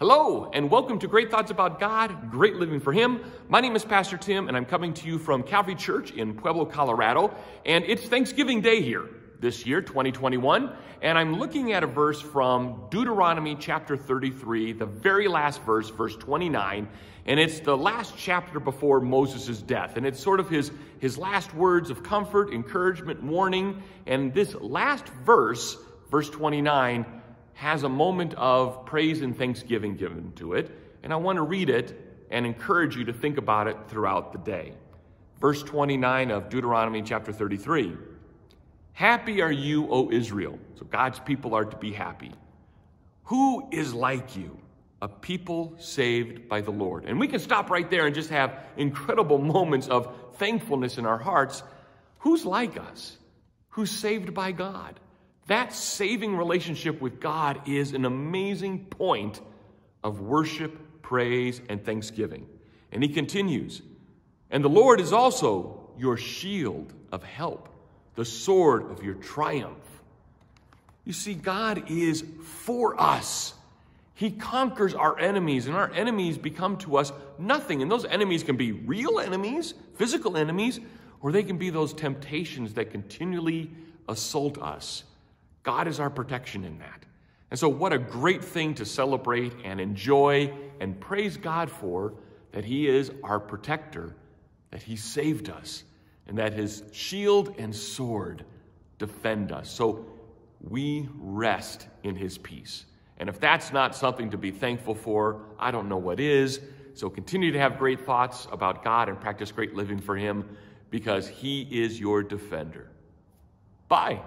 Hello, and welcome to Great Thoughts About God, Great Living for Him. My name is Pastor Tim, and I'm coming to you from Calvary Church in Pueblo, Colorado. And it's Thanksgiving Day here this year, 2021. And I'm looking at a verse from Deuteronomy chapter 33, the very last verse, verse 29. And it's the last chapter before Moses' death. And it's sort of his, his last words of comfort, encouragement, warning. And this last verse, verse 29, has a moment of praise and thanksgiving given to it. And I want to read it and encourage you to think about it throughout the day. Verse 29 of Deuteronomy chapter 33. Happy are you, O Israel. So God's people are to be happy. Who is like you? A people saved by the Lord. And we can stop right there and just have incredible moments of thankfulness in our hearts. Who's like us? Who's saved by God? That saving relationship with God is an amazing point of worship, praise, and thanksgiving. And he continues, and the Lord is also your shield of help, the sword of your triumph. You see, God is for us. He conquers our enemies, and our enemies become to us nothing. And those enemies can be real enemies, physical enemies, or they can be those temptations that continually assault us. God is our protection in that. And so, what a great thing to celebrate and enjoy and praise God for that He is our protector, that He saved us, and that His shield and sword defend us. So, we rest in His peace. And if that's not something to be thankful for, I don't know what is. So, continue to have great thoughts about God and practice great living for Him because He is your defender. Bye.